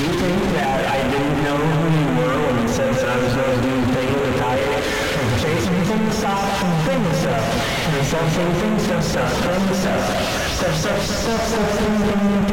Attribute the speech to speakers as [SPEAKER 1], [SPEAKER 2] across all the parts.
[SPEAKER 1] you think that I didn't know who you were when you said that I was going to do things with tire? Chasing things stuff and things stuff. And something things stuff stuff things stuff. Stuff stuff stuff stuff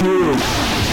[SPEAKER 1] Brasil.